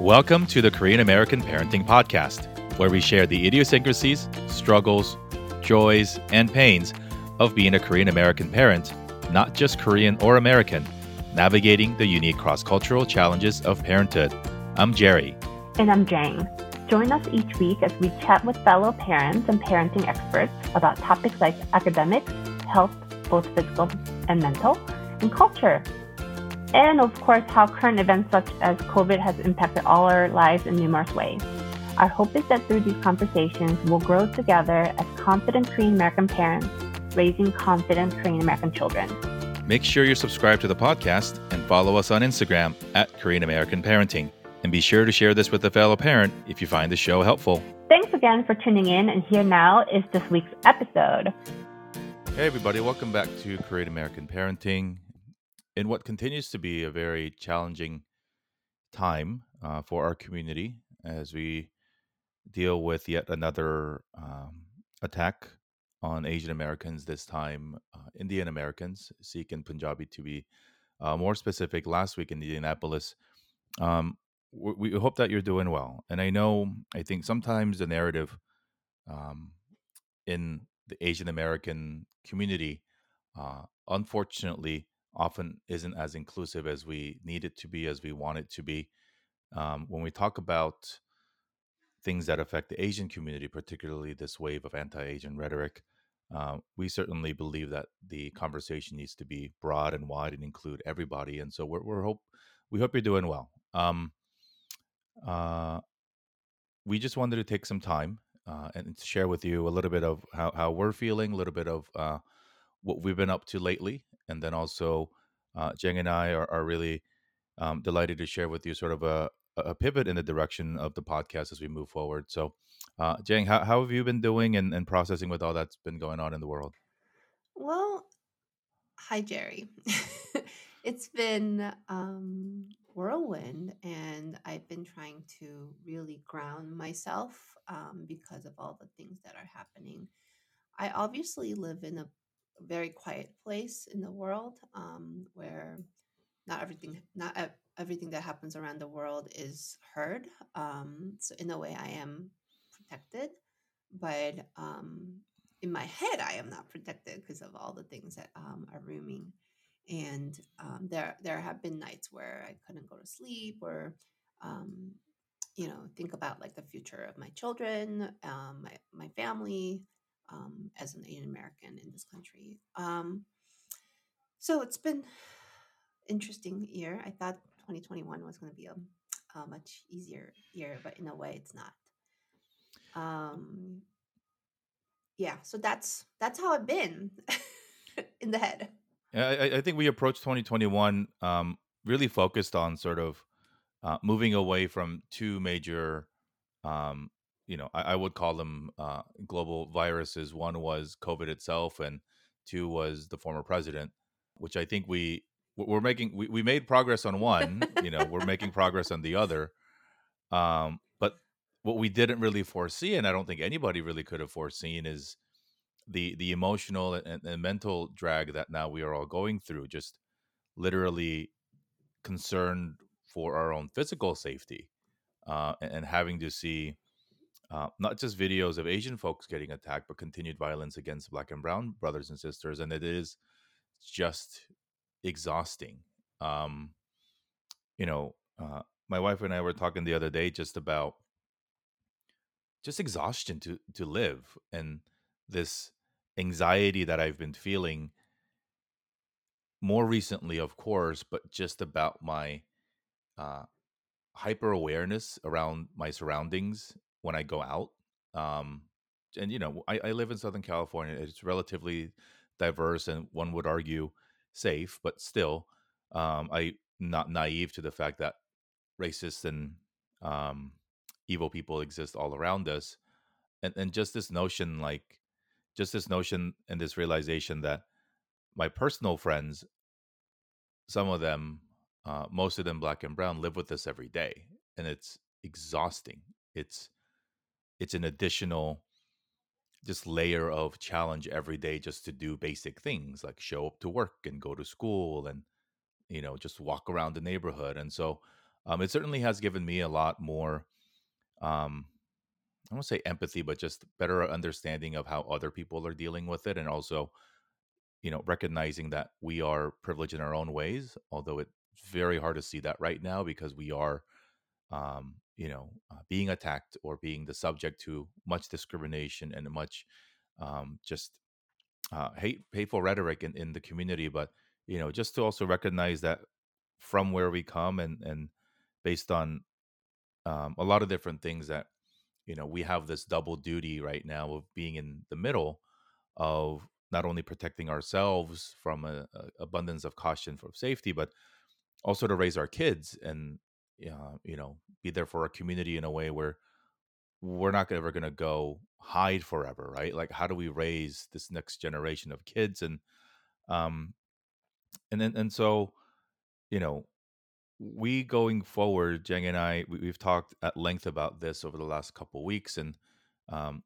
Welcome to the Korean American Parenting Podcast, where we share the idiosyncrasies, struggles, joys, and pains of being a Korean American parent, not just Korean or American, navigating the unique cross cultural challenges of parenthood. I'm Jerry. And I'm Jang. Join us each week as we chat with fellow parents and parenting experts about topics like academics, health, both physical and mental, and culture. And of course, how current events such as COVID has impacted all our lives in numerous ways. Our hope is that through these conversations, we'll grow together as confident Korean American parents, raising confident Korean American children. Make sure you're subscribed to the podcast and follow us on Instagram at Korean American Parenting. And be sure to share this with a fellow parent if you find the show helpful. Thanks again for tuning in, and here now is this week's episode. Hey, everybody, welcome back to Korean American Parenting. In what continues to be a very challenging time uh, for our community as we deal with yet another um, attack on Asian Americans, this time uh, Indian Americans, Sikh and Punjabi to be uh, more specific. Last week in Indianapolis, um, we, we hope that you're doing well. And I know, I think sometimes the narrative um, in the Asian American community, uh, unfortunately, often isn't as inclusive as we need it to be, as we want it to be. Um, when we talk about things that affect the Asian community, particularly this wave of anti Asian rhetoric, uh, we certainly believe that the conversation needs to be broad and wide and include everybody. And so we're, we're hope we hope you're doing well. Um, uh, we just wanted to take some time uh, and share with you a little bit of how, how we're feeling, a little bit of uh, what we've been up to lately, and then also uh, Jeng and I are, are really um, delighted to share with you sort of a, a pivot in the direction of the podcast as we move forward. So, uh, Jeng, how, how have you been doing and, and processing with all that's been going on in the world? Well, hi, Jerry. it's been um, whirlwind, and I've been trying to really ground myself um, because of all the things that are happening. I obviously live in a very quiet place in the world um, where not everything not everything that happens around the world is heard. Um, so in a way, I am protected, but um, in my head, I am not protected because of all the things that um, are rooming. And um, there, there have been nights where I couldn't go to sleep, or um, you know, think about like the future of my children, um, my my family, um, as an Asian American in this country. Um, so it's been interesting year. I thought 2021 was going to be a, a, much easier year, but in a way, it's not. Um, yeah, so that's that's how I've been in the head. Yeah, I, I, think we approached 2021 um, really focused on sort of uh, moving away from two major, um, you know, I, I, would call them uh, global viruses. One was COVID itself, and two was the former president, which I think we we're making we, we made progress on one you know we're making progress on the other um but what we didn't really foresee and i don't think anybody really could have foreseen is the the emotional and, and mental drag that now we are all going through just literally concerned for our own physical safety uh, and, and, having to see uh, not just videos of asian folks getting attacked but continued violence against black and brown brothers and sisters and it is just exhausting. Um, you know, uh, my wife and I were talking the other day just about just exhaustion to to live and this anxiety that I've been feeling more recently, of course, but just about my uh, hyper awareness around my surroundings when I go out. Um, and you know, I, I live in Southern California. It's relatively diverse, and one would argue safe, but still, um, I not naive to the fact that racist and um, evil people exist all around us, and and just this notion, like, just this notion and this realization that my personal friends, some of them, uh, most of them black and brown, live with us every day, and it's exhausting. It's it's an additional just layer of challenge every day just to do basic things like show up to work and go to school and you know just walk around the neighborhood and so um, it certainly has given me a lot more. Um, I don't say empathy, but just better understanding of how other people are dealing with it, and also, you know, recognizing that we are privileged in our own ways. Although it's very hard to see that right now because we are, um, you know, uh, being attacked or being the subject to much discrimination and much um, just uh, hate, hateful rhetoric in, in the community. But you know, just to also recognize that from where we come and and based on um, a lot of different things that you know we have this double duty right now of being in the middle of not only protecting ourselves from a, a abundance of caution for safety, but also to raise our kids and uh, you know be there for our community in a way where we're not ever going to go hide forever, right? Like, how do we raise this next generation of kids and um and then and so you know we going forward, Jeng and I, we, we've talked at length about this over the last couple weeks, and um,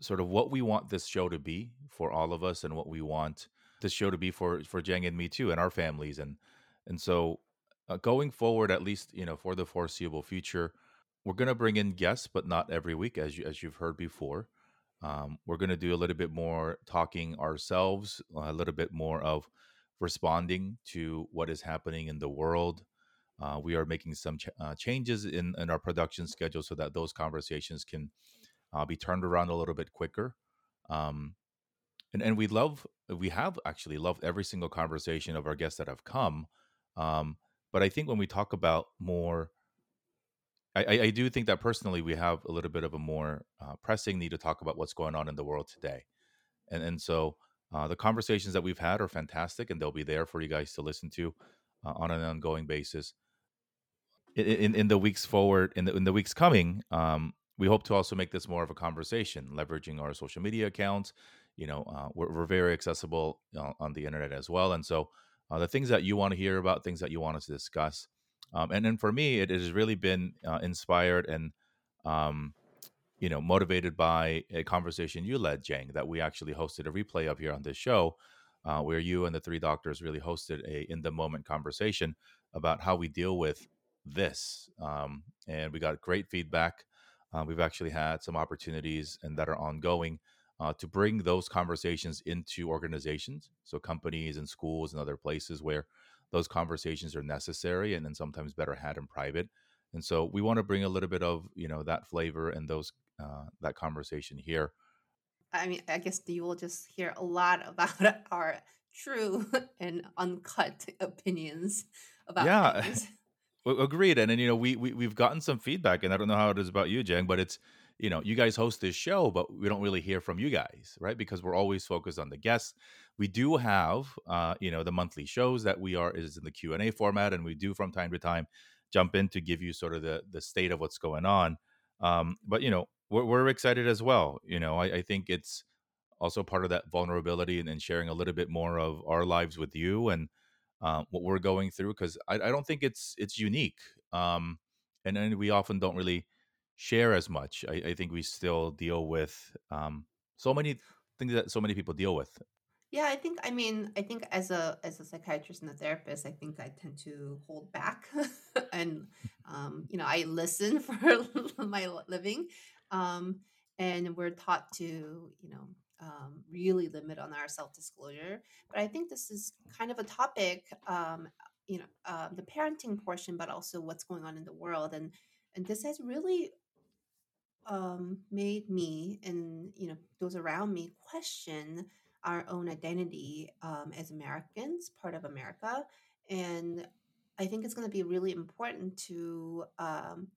sort of what we want this show to be for all of us, and what we want this show to be for for Jeng and me too, and our families, and and so uh, going forward, at least you know for the foreseeable future, we're going to bring in guests, but not every week, as you as you've heard before. Um, we're going to do a little bit more talking ourselves, a little bit more of responding to what is happening in the world uh, we are making some ch- uh, changes in, in our production schedule so that those conversations can uh, be turned around a little bit quicker. Um, and and we love we have actually loved every single conversation of our guests that have come. Um, but I think when we talk about more, I, I, do think that personally we have a little bit of a more uh, pressing need to talk about what's going on in the world today, and and so uh, the conversations that we've had are fantastic, and they'll be there for you guys to listen to uh, on an ongoing basis. In in the weeks forward in the in the weeks coming um we hope to also make this more of a conversation leveraging our social media accounts. You know uh, we're, we're very accessible uh, on the internet as well. And so uh, the things that you want to hear about things that you want us to discuss um, and then for me it, has really been uh, inspired and um, you know motivated by a conversation you led jang that we actually hosted a replay of here on this show uh, where you and the three doctors really hosted a in the moment conversation about how we deal with this. Um, and we got great feedback. Uh, we've actually had some opportunities and that are ongoing uh, to bring those conversations into organizations, so companies and schools and other places where those conversations are necessary and then sometimes better had in private. And so we want to bring a little bit of you know that flavor and those uh, that conversation here. I mean, I guess you will just hear a lot about our true and uncut opinions about yeah. things. Agreed, and then you know we, we we've gotten some feedback, and I don't know how it is about you, Jang, but it's you know you guys host this show, but we don't really hear from you guys, right? Because we're always focused on the guests. We do have uh, you know the monthly shows that we are is in the Q and A format, and we do from time to time jump in to give you sort of the the state of what's going on. Um, but you know we're, we're excited as well. You know I, I think it's also part of that vulnerability and, and sharing a little bit more of our lives with you and uh, what we're going through because I, I, don't think it's it's unique um, and then we often don't really share as much I, I think we still deal with um, so many things that so many people deal with yeah i think i mean i think as a as a psychiatrist and a therapist i think i tend to hold back and um, you know i listen for my living um, and we're taught to you know um, really limit on our self disclosure. But I think this is kind of a topic, um, you know, uh, the parenting portion, but also what's going on in the world, and and this has really um, made me and you know those around me question our own identity um, as Americans, part of America, and I think it's going to be really important to, um,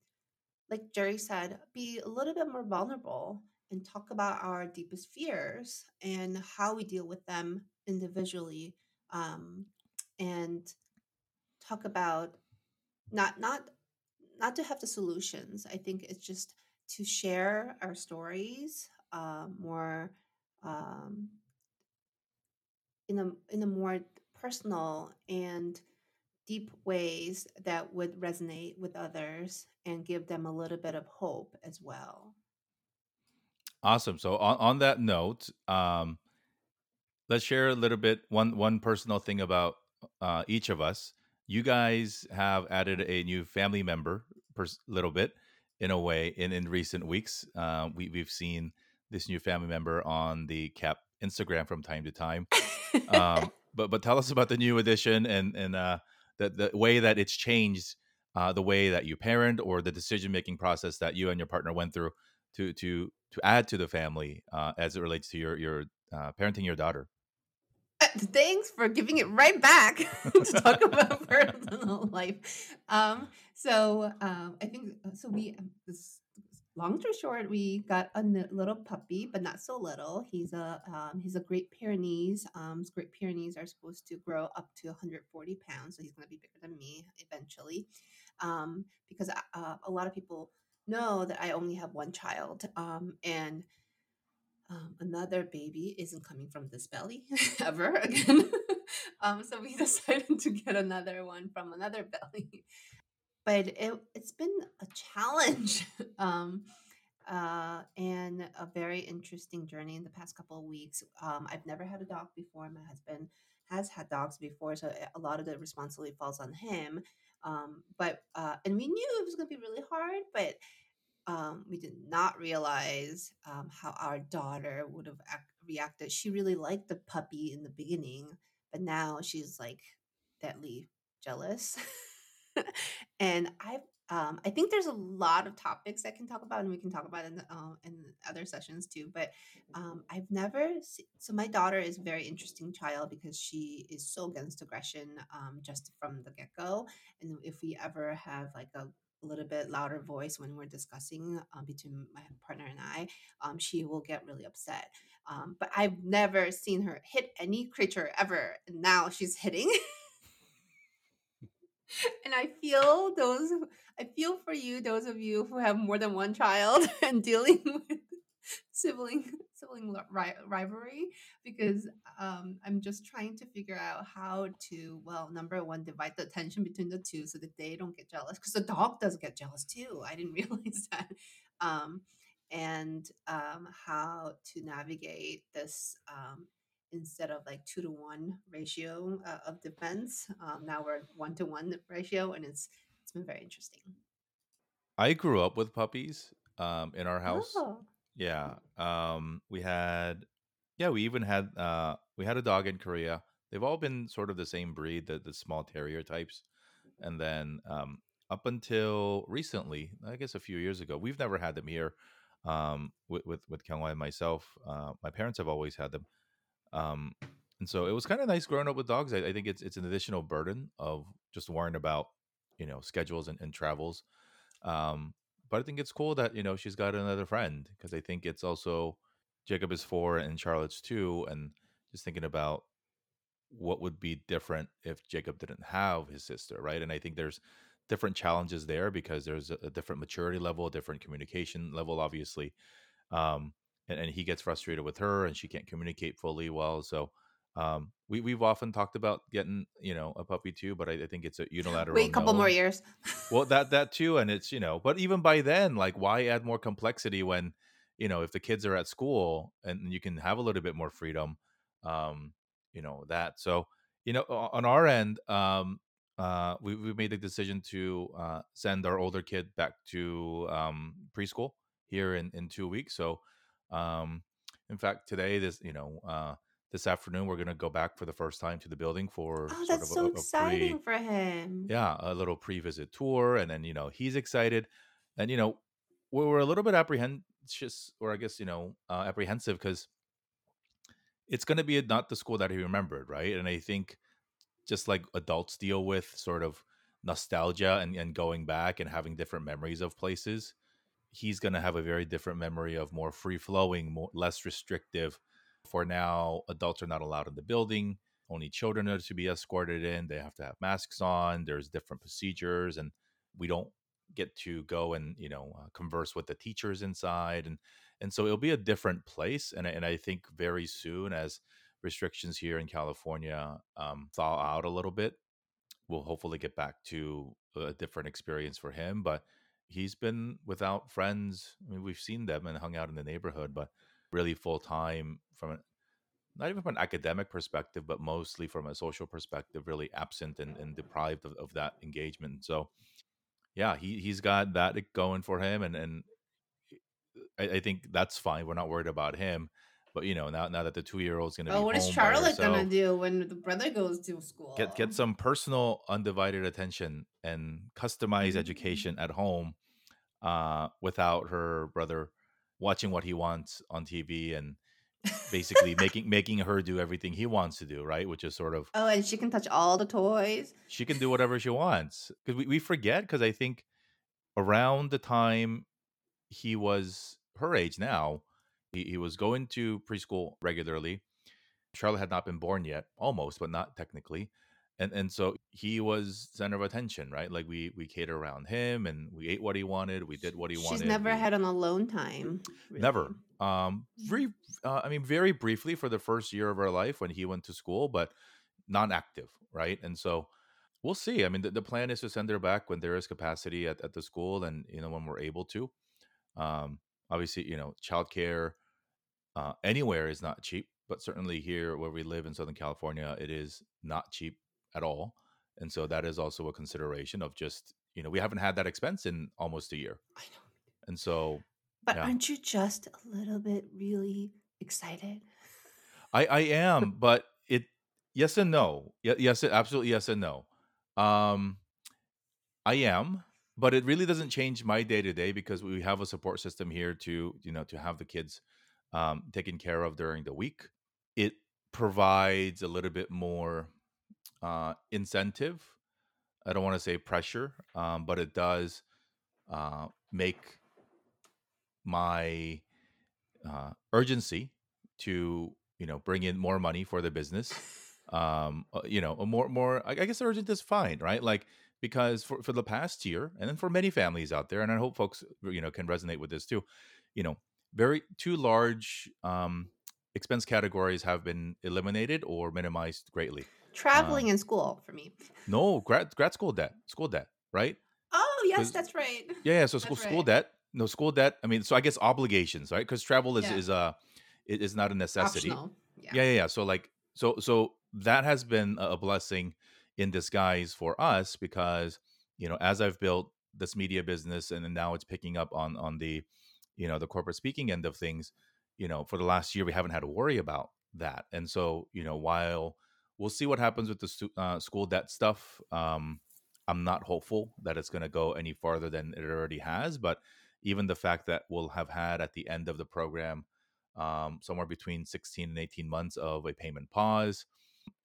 like Jerry said, be a little bit more vulnerable and talk about our deepest fears and how we deal with them individually um, and talk about not not not to have the solutions. I think it's just to share our stories uh, more um, in a in a more personal and deep ways that would resonate with others and give them a little bit of hope as well Awesome. So on, on that note, um, let's share a little bit one one personal thing about uh, each of us. you guys have added a new family member per little bit in a way in in recent weeks. Uh, we we've seen this new family member on the KAP Instagram from time to time. Um, but but tell us about the new addition and and uh, the the way that it's changed uh, the way that you parent or the decision making process that you and your partner went through to to to add to the family uh, as it relates to your your uh, parenting your daughter. Thanks for giving it right back to talk about personal life. Um, so um, I think so. We um, this long story short, we got a n- little puppy, but not so little. He's a um, he's a Great Pyrenees. Um, Great Pyrenees are supposed to grow up to 140 pounds, so he's going to be bigger than me eventually. Um, because uh, a lot of people know that I only have one child, um, and um, another baby isn't coming from this belly ever again. um, so we decided to get another one from another belly. But it, it's been a challenge um, uh, and a very interesting journey in the past couple of weeks. Um, I've never had a dog before. My husband has had dogs before, so a lot of the responsibility falls on him. Um, but uh, and we knew it was going to be really hard, but um, we did not realize um, how our daughter would have act- reacted. She really liked the puppy in the beginning, but now she's like deadly jealous. and I, um, I think there's a lot of topics I can talk about, and we can talk about in the, uh, in other sessions too. But um, I've never se- so my daughter is a very interesting child because she is so against aggression um, just from the get go. And if we ever have like a a little bit louder voice when we're discussing um, between my partner and I, um, she will get really upset. Um, but I've never seen her hit any creature ever, and now she's hitting. and I feel those. I feel for you, those of you who have more than one child and dealing with sibling sibling ri- rivalry because um, I'm just trying to figure out how to well number one divide the attention between the two so that they don't get jealous because the dog does get jealous too I didn't realize that. Um, and um, how to navigate this um, instead of like two to one ratio uh, of defense um, now we're one to one ratio and it's it's been very interesting. I grew up with puppies um, in our house. oh Yeah, um, we had yeah we even had uh, we had a dog in Korea. They've all been sort of the same breed, the the small terrier types. And then um, up until recently, I guess a few years ago, we've never had them here. Um, with with with Kyungwon and myself, uh, my parents have always had them. Um, and so it was kind of nice growing up with dogs. I, I think it's it's an additional burden of just worrying about you know schedules and, and travels. Um, but I think it's cool that you know she's got another friend because I think it's also Jacob is four and Charlotte's two, and just thinking about what would be different if Jacob didn't have his sister, right? And I think there's different challenges there because there's a, different maturity level, a different communication level, obviously. Um, and, and he gets frustrated with her and she can't communicate fully well. So um, we, we've often talked about getting, you know, a puppy too, but I, I think it's a unilateral. wait a couple more years Well, that that too, and it's you know, but even by then, like, why add more complexity when, you know, if the kids are at school and you can have a little bit more freedom, um, you know that. So, you know, on our end, um, uh, we we made the decision to uh, send our older kid back to um, preschool here in in two weeks. So, um, in fact, today, this you know, uh, this afternoon, we're gonna go back for the first time to the building for Oh, that's so a, a exciting pre for him. yeah, a little pre-visit tour, and then you know he's excited, and you know we were a little bit apprehensive, or I guess you know uh, apprehensive because it's going to be not the school that he remembered, right? And I think just like adults deal with sort of nostalgia and, and going back and having different memories of places, he's going to have a very different memory of more free flowing, more less restrictive. For now, adults are not allowed in the building. Only children are to be escorted in. They have to have masks on. There's different procedures, and we don't get to go and you know uh, converse with the teachers inside, and and so it'll be a different place. And and I think very soon, as restrictions here in California um, thaw out a little bit, we'll hopefully get back to a different experience for him. But he's been without friends. I mean, we've seen them and hung out in the neighborhood, but really full time from not even from an academic perspective, but mostly from a social perspective, really absent and, and deprived of, of that engagement. So, yeah, he he's got that going for him, and and I, I think that's fine. We're not worried about him. But you know, now now that the two year old's gonna Oh, be what is Charlotte gonna do when the brother goes to school? get get some personal undivided attention and customized Mm. education at home uh without her brother watching what he wants on TV and basically making making her do everything he wants to do right? Which is sort of Oh, and she can touch all the toys. she can do whatever she wants because we, we forget because i think around the time he was her age now he, he was going to preschool regularly. Charlotte had not been born yet almost but not technically and and so he was center of attention right like we we catered around him and we ate what he wanted we did what he She's wanted She's never we- had an alone time. Never. Um, very, uh, I mean, very briefly for the first year of our life when he went to school, but non-active, right? And so we'll see. I mean, the, the plan is to send her back when there is capacity at, at the school, and you know when we're able to. Um, obviously, you know, childcare uh, anywhere is not cheap, but certainly here where we live in Southern California, it is not cheap at all. And so that is also a consideration of just you know we haven't had that expense in almost a year, I know. and so But Yeah. aren't you just a little bit really excited? I I am, but it yes and no. Yes, absolutely yes and no. Um, I am, but it really doesn't change my day to day because we have a support system here to you know to have the kids um, taken care of during the week. It provides a little bit more uh, incentive. I don't want to say pressure, um, but it does uh, make my uh, urgency to you know bring in more money for the business um uh, you know more more I guess urgent is fine right like because for, for the past year and then for many families out there and i hope folks you know can resonate with this too you know very two large um expense categories have been eliminated or minimized greatly Traveling Um, in school for me. no grad grad school debt school debt right Oh yes, that's right. yeah, yeah. So school That's school debt. No school debt. I mean, so I guess obligations, right? Because travel is Yeah. is uh is not a necessity. Optional. Yeah. Yeah, yeah, yeah. So like, so so that has been a a blessing in disguise for us because you know as I've built this media business and then now it's picking up on on the you know the corporate speaking end of things. You know, for the last year we haven't had to worry about that, and so you know while we'll see what happens with the uh, school debt stuff. Um, I'm not hopeful that it's going to go any farther than it already has, but even the fact that we'll have had at the end of the program um, somewhere between 16 and 18 months of a payment pause,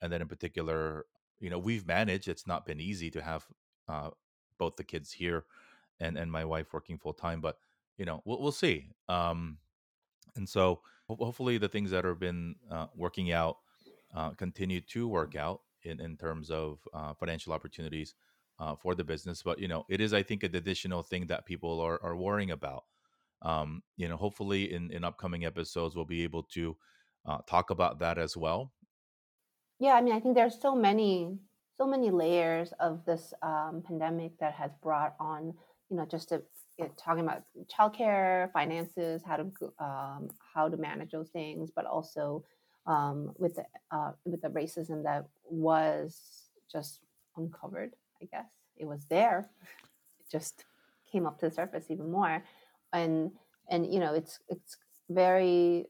and then in particular, you know, we've managed. It's not been easy to have uh, both the kids here and and my wife working full time, but you know, we'll we'll see. Um, and so ho- hopefully the things that have been uh, working out uh, continue to work out in, in terms of uh, financial opportunities uh, for the business but you know it is i think an additional thing that people are, are worrying about. Um, you know hopefully in, in upcoming episodes we'll be able to uh, talk about that as well. Yeah, I mean, I think there's so many, so many layers of this um, pandemic that has brought on, you know, just to, know, talking about childcare, finances, how to um, how to manage those things, but also um, with the uh, with the racism that was just uncovered. I guess. It was there, it just came up to the surface even more, and and you know, it's it's very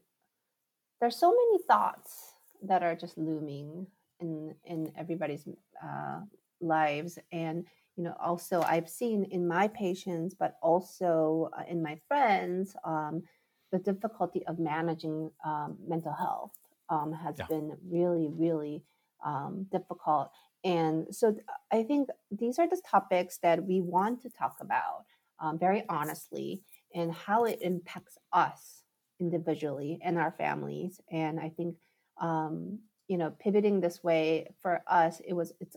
there's so many thoughts that are just looming in in everybody's uh, lives. And you know also i've seen in my patients but also uh, in my friends um, the difficulty of managing um, mental health um, has Yeah. been really really um, difficult. And so th- i think these are the topics that we want to talk about um, very honestly and how it impacts us individually and our families. And i think um, you know pivoting this way for us it was it's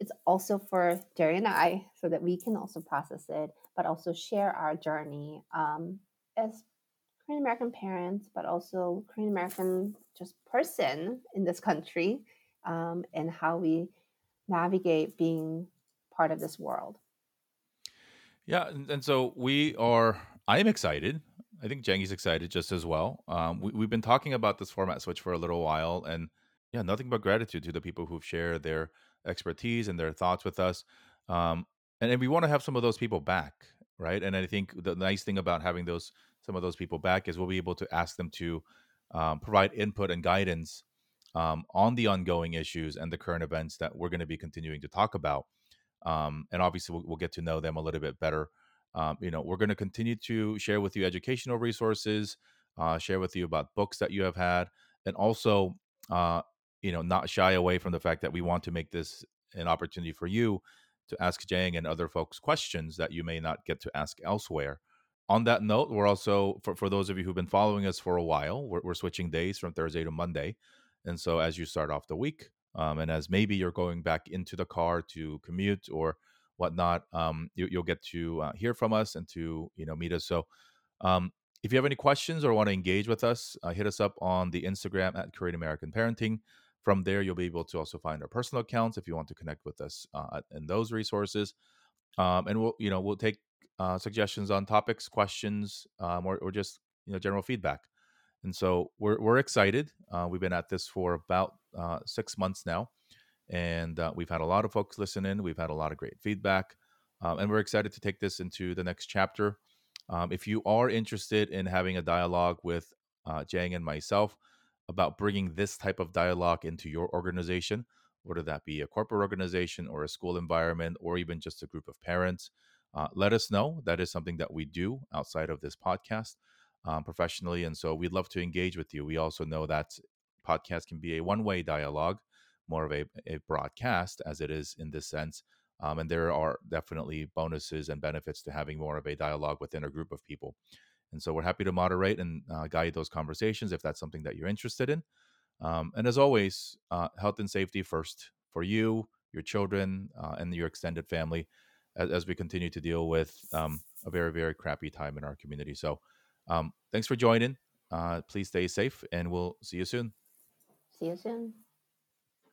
it's also for jerry and i so that we can also process it but also share our journey um, as korean american parents but also korean american just person in this country um, and how we navigate being part of this world yeah and, and so we are i am excited I think Jengy's excited just as well. Um, we, we've been talking about this format switch for a little while, and yeah, nothing but gratitude to the people who've shared their expertise and their thoughts with us. Um, and, and we want to have some of those people back, right? And I think the nice thing about having those some of those people back is we'll be able to ask them to um, provide input and guidance um, on the ongoing issues and the current events that we're going to be continuing to talk about. Um, and obviously, we'll, we'll, get to know them a little bit better. Um, you know, we're going to continue to share with you educational resources, uh, share with you about books that you have had, and also, uh, you know, not shy away from the fact that we want to make this an opportunity for you to ask Jang and other folks questions that you may not get to ask elsewhere on that note, we're also for, for those of you who've been following us for a while, we're, we're switching days from Thursday to Monday, and so as you start off the week, um, and as maybe you're going back into the car to commute or whatnot, um, you, will get to uh, hear from us and to you know meet us. So, um, if you have any questions or want to engage with us, uh, hit us up on the Instagram at Korean American Parenting. From there, you'll be able to also find our personal accounts if you want to connect with us uh, in those resources. Um, and we'll you know we'll take uh, suggestions on topics, questions, um, or, or just you know general feedback. And so we're we're excited. Uh, we've been at this for about uh, six months now, and uh, we've had a lot of folks listen in. We've had a lot of great feedback, um, and we're excited to take this into the next chapter. Um, if you are interested in having a dialogue with uh, Jang and myself about bringing this type of dialogue into your organization, whether that be a corporate organization or a school environment or even just a group of parents, uh, let us know. That is something that we do outside of this podcast um, professionally. And so we'd love to engage with you. We also know that podcast can be a one way dialogue, more of a, a broadcast as it is in this sense. Um, and there are definitely bonuses and benefits to having more of a dialogue within a group of people. And so we're happy to moderate and uh, guide those conversations if that's something that you're interested in. Um, and as always, uh, health and safety first for you, your children, uh, and your extended family as, as we continue to deal with um, a very, very crappy time in our community. So, um, thanks for joining. Uh, please stay safe, and we'll see you soon. See you soon.